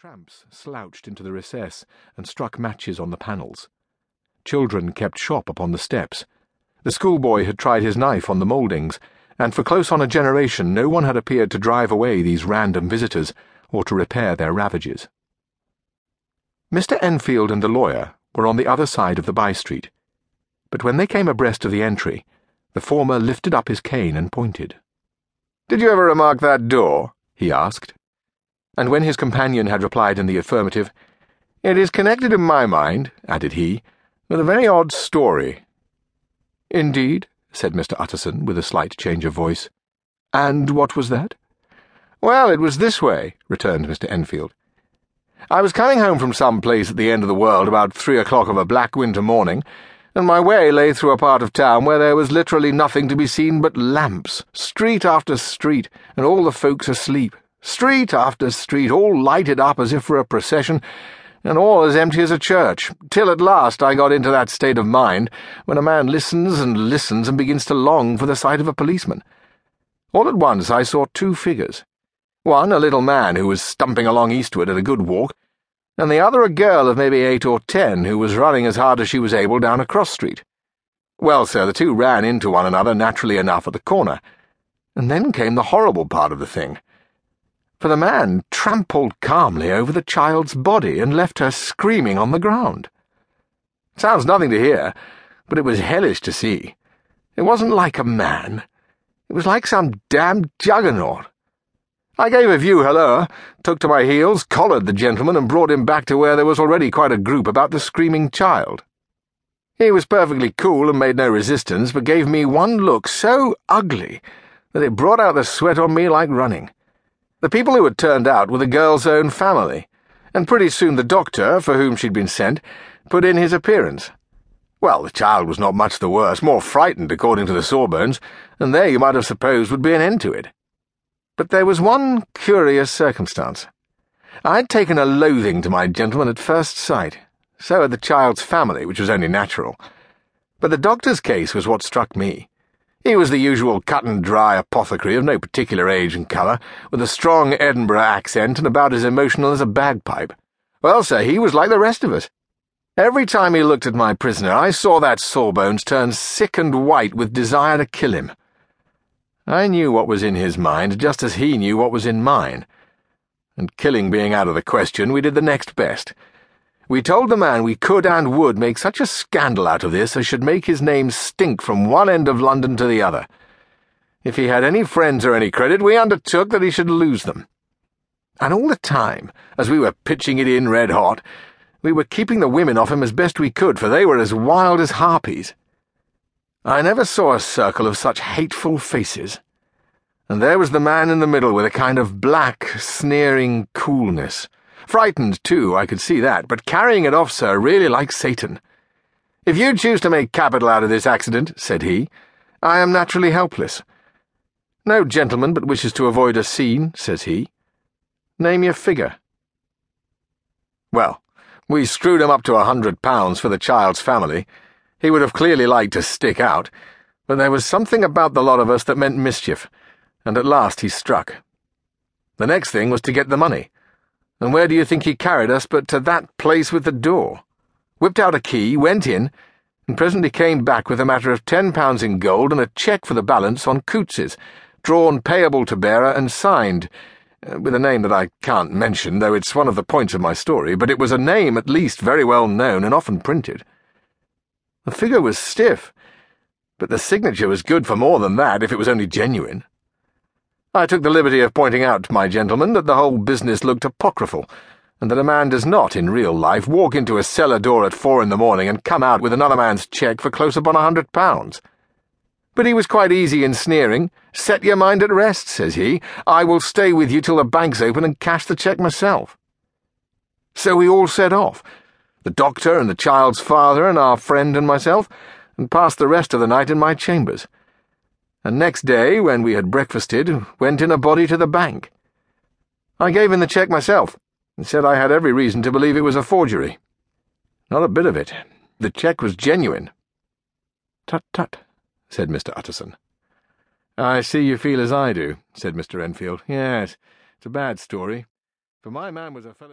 Tramps slouched into the recess and struck matches on the panels. Children kept shop upon the steps. The schoolboy had tried his knife on the mouldings, and for close on a generation no one had appeared to drive away these random visitors or to repair their ravages. Mr. Enfield and the lawyer were on the other side of the by street, but when they came abreast of the entry, the former lifted up his cane and pointed. Did you ever remark that door? he asked and when his companion had replied in the affirmative, It is connected in my mind, added he, with a very odd story. Indeed, said Mr. Utterson, with a slight change of voice. And what was that? Well, it was this way, returned Mr. Enfield. I was coming home from some place at the end of the world about three o'clock of a black winter morning, and my way lay through a part of town where there was literally nothing to be seen but lamps, street after street, and all the folks asleep, Street after street, all lighted up as if for a procession, and all as empty as a church, till at last I got into that state of mind when a man listens and listens and begins to long for the sight of a policeman. All at once I saw two figures. One, a little man who was stumping along eastward at a good walk, and the other a girl of maybe eight or ten who was running as hard as she was able down a cross street. Well, sir, the two ran into one another naturally enough at the corner. And then came the horrible part of the thing for the man trampled calmly over the child's body and left her screaming on the ground. Sounds nothing to hear, but it was hellish to see. It wasn't like a man. It was like some damned juggernaut. I gave a view hello, took to my heels, collared the gentleman, and brought him back to where there was already quite a group about the screaming child. He was perfectly cool and made no resistance, but gave me one look so ugly that it brought out the sweat on me like running. The people who had turned out were the girl's own family, and pretty soon the doctor, for whom she'd been sent, put in his appearance. Well, the child was not much the worse, more frightened, according to the sawbones, and there you might have supposed would be an end to it. But there was one curious circumstance. I had taken a loathing to my gentleman at first sight. So had the child's family, which was only natural. But the doctor's case was what struck me. He was the usual cut and dry apothecary of no particular age and colour, with a strong Edinburgh accent and about as emotional as a bagpipe. Well, sir, he was like the rest of us. Every time he looked at my prisoner, I saw that Sawbones turn sick and white with desire to kill him. I knew what was in his mind, just as he knew what was in mine. And killing being out of the question, we did the next best. We told the man we could and would make such a scandal out of this as should make his name stink from one end of London to the other. If he had any friends or any credit, we undertook that he should lose them. And all the time, as we were pitching it in red hot, we were keeping the women off him as best we could, for they were as wild as harpies. I never saw a circle of such hateful faces. And there was the man in the middle with a kind of black, sneering coolness Frightened, too, I could see that, but carrying it off, sir, really like Satan. If you choose to make capital out of this accident, said he, I am naturally helpless. No gentleman but wishes to avoid a scene, says he. Name your figure. Well, we screwed him up to a hundred pounds for the child's family. He would have clearly liked to stick out, but there was something about the lot of us that meant mischief, and at last he struck. The next thing was to get the money. And where do you think he carried us but to that place with the door? Whipped out a key, went in, and presently came back with a matter of ten pounds in gold and a cheque for the balance on Coutts's, drawn payable to bearer and signed, uh, with a name that I can't mention, though it's one of the points of my story, but it was a name at least very well known and often printed. The figure was stiff, but the signature was good for more than that if it was only genuine. I took the liberty of pointing out to my gentleman that the whole business looked apocryphal, and that a man does not, in real life, walk into a cellar door at four in the morning and come out with another man's cheque for close upon a hundred pounds. But he was quite easy in sneering. Set your mind at rest, says he. I will stay with you till the bank's open and cash the cheque myself. So we all set off, the doctor and the child's father and our friend and myself, and passed the rest of the night in my chambers and next day, when we had breakfasted, went in a body to the bank. I gave in the cheque myself, and said I had every reason to believe it was a forgery. Not a bit of it. The cheque was genuine. Tut, tut, said Mr. Utterson. I see you feel as I do, said Mr. Enfield. Yes, it's a bad story. For my man was a fellow.